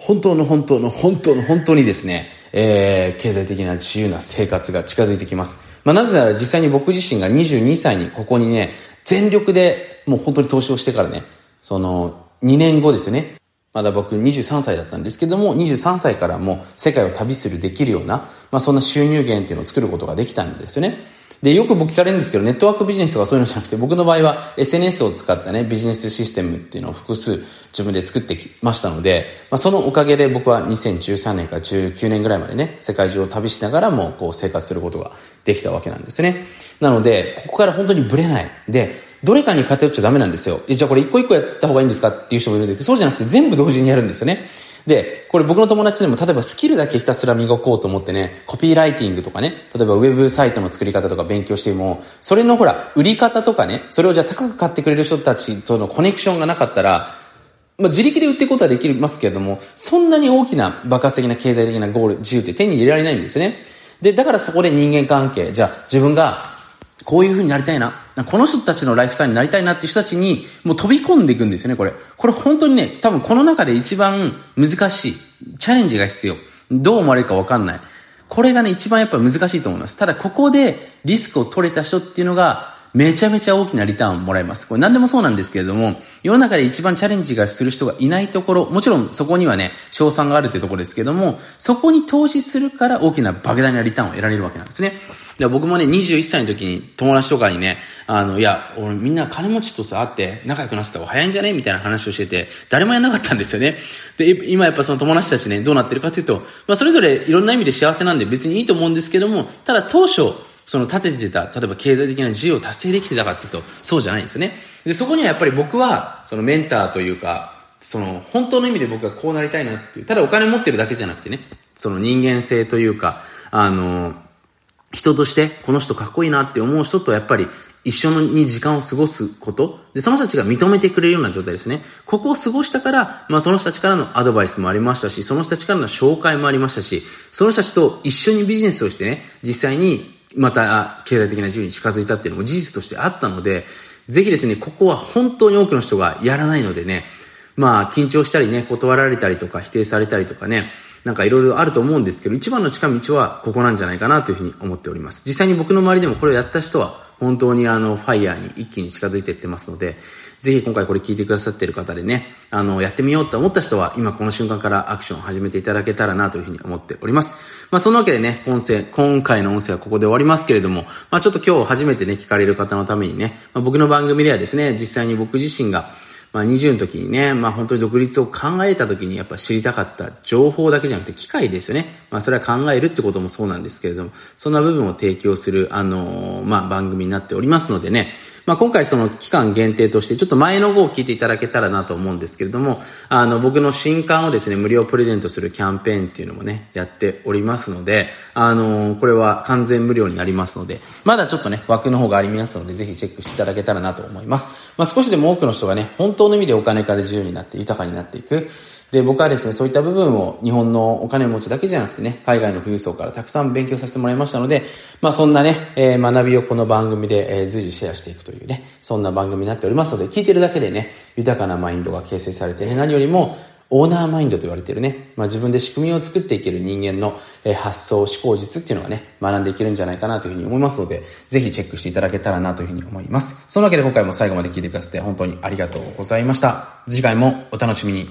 本当の本当の本当の本当にですね、えー、経済的な自由な生活が近づいてきます。まあ、なぜなら実際に僕自身が22歳にここにね、全力でもう本当に投資をしてからね、その、2年後ですね。まだ僕23歳だったんですけども、23歳からもう世界を旅するできるような、まあそんな収入源っていうのを作ることができたんですよね。で、よく僕聞かれるんですけど、ネットワークビジネスとかそういうのじゃなくて、僕の場合は SNS を使ったね、ビジネスシステムっていうのを複数自分で作ってきましたので、まあ、そのおかげで僕は2013年から19年ぐらいまでね、世界中を旅しながらもこう生活することができたわけなんですね。なので、ここから本当にブレない。で、どれかに偏っちゃダメなんですよ。じゃあこれ一個一個やった方がいいんですかっていう人もいるんですけど、そうじゃなくて全部同時にやるんですよね。で、これ僕の友達でも、例えばスキルだけひたすら磨こうと思ってね、コピーライティングとかね、例えばウェブサイトの作り方とか勉強しても、それのほら、売り方とかね、それをじゃあ高く買ってくれる人たちとのコネクションがなかったら、まあ、自力で売っていくことはできますけれども、そんなに大きな爆発的な経済的なゴール、自由って手に入れられないんですよね。で、だからそこで人間関係、じゃあ自分がこういう風になりたいな。この人たちのライフスタイルになりたいなっていう人たちに、もう飛び込んでいくんですよね、これ。これ本当にね、多分この中で一番難しい。チャレンジが必要。どう思われるかわかんない。これがね、一番やっぱ難しいと思います。ただ、ここでリスクを取れた人っていうのが、めちゃめちゃ大きなリターンをもらえます。これ何でもそうなんですけれども、世の中で一番チャレンジがする人がいないところ、もちろんそこにはね、賞賛があるってところですけども、そこに投資するから大きな莫大なリターンを得られるわけなんですね。で僕もね、21歳の時に友達とかにね、あの、いや、俺みんな金持ちとさ、会って仲良くなってた方が早いんじゃね？みたいな話をしてて、誰もやらなかったんですよね。で、今やっぱその友達たちね、どうなってるかというと、まあそれぞれいろんな意味で幸せなんで別にいいと思うんですけども、ただ当初、その立ててた、例えば経済的な自由を達成できてたかっていうと、そうじゃないんですよね。で、そこにはやっぱり僕は、そのメンターというか、その本当の意味で僕はこうなりたいなっていう、ただお金持ってるだけじゃなくてね、その人間性というか、あの、人としてこの人かっこいいなって思う人とやっぱり一緒に時間を過ごすこと。で、その人たちが認めてくれるような状態ですね。ここを過ごしたから、まあその人たちからのアドバイスもありましたし、その人たちからの紹介もありましたし、その人たちと一緒にビジネスをしてね、実際にまた経済的な自由に近づいたっていうのも事実としてあったので、ぜひですね、ここは本当に多くの人がやらないのでね、まあ緊張したりね、断られたりとか否定されたりとかね、なんかいろいろあると思うんですけど、一番の近道はここなんじゃないかなというふうに思っております。実際に僕の周りでもこれをやった人は本当にあの、ファイヤーに一気に近づいていってますので、ぜひ今回これ聞いてくださっている方でね、あの、やってみようと思った人は、今この瞬間からアクションを始めていただけたらなというふうに思っております。まあ、そのわけでね、音声、今回の音声はここで終わりますけれども、まあ、ちょっと今日初めてね、聞かれる方のためにね、まあ、僕の番組ではですね、実際に僕自身が、まあ、20の時にね、まあ、本当に独立を考えた時にやっぱ知りたかった情報だけじゃなくて機械ですよね。まあ、それは考えるってこともそうなんですけれども、そんな部分を提供する、あのー、まあ、番組になっておりますのでね、まあ、今回その期間限定として、ちょっと前の号を聞いていただけたらなと思うんですけれども、あの、僕の新刊をですね、無料プレゼントするキャンペーンっていうのもね、やっておりますので、あの、これは完全無料になりますので、まだちょっとね、枠の方がありますので、ぜひチェックしていただけたらなと思います。まあ、少しでも多くの人がね、本当の意味でお金から自由になって豊かになっていく、で、僕はですね、そういった部分を日本のお金持ちだけじゃなくてね、海外の富裕層からたくさん勉強させてもらいましたので、まあそんなね、えー、学びをこの番組で、えー、随時シェアしていくというね、そんな番組になっておりますので、聞いてるだけでね、豊かなマインドが形成されてね、何よりも、オーナーマインドと言われてるね、まあ、自分で仕組みを作っていける人間の、え、発想、思考術っていうのがね、学んでいけるんじゃないかなというふうに思いますので、ぜひチェックしていただけたらなというふうに思います。そのわけで今回も最後まで聞いてくださって本当にありがとうございました。次回もお楽しみに。